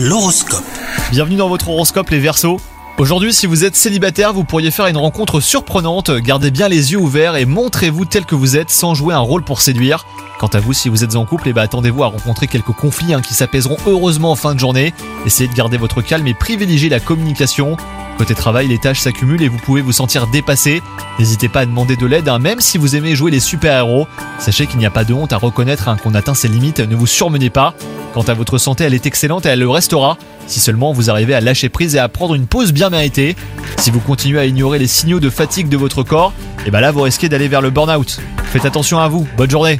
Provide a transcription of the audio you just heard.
L'horoscope. Bienvenue dans votre horoscope les Verseaux. Aujourd'hui, si vous êtes célibataire, vous pourriez faire une rencontre surprenante. Gardez bien les yeux ouverts et montrez-vous tel que vous êtes sans jouer un rôle pour séduire. Quant à vous, si vous êtes en couple, eh ben, attendez-vous à rencontrer quelques conflits hein, qui s'apaiseront heureusement en fin de journée. Essayez de garder votre calme et privilégiez la communication. Côté travail, les tâches s'accumulent et vous pouvez vous sentir dépassé. N'hésitez pas à demander de l'aide, hein, même si vous aimez jouer les super-héros. Sachez qu'il n'y a pas de honte à reconnaître hein, qu'on atteint ses limites, ne vous surmenez pas. Quant à votre santé, elle est excellente et elle le restera. Si seulement vous arrivez à lâcher prise et à prendre une pause bien méritée. Si vous continuez à ignorer les signaux de fatigue de votre corps, et ben là vous risquez d'aller vers le burn-out. Faites attention à vous, bonne journée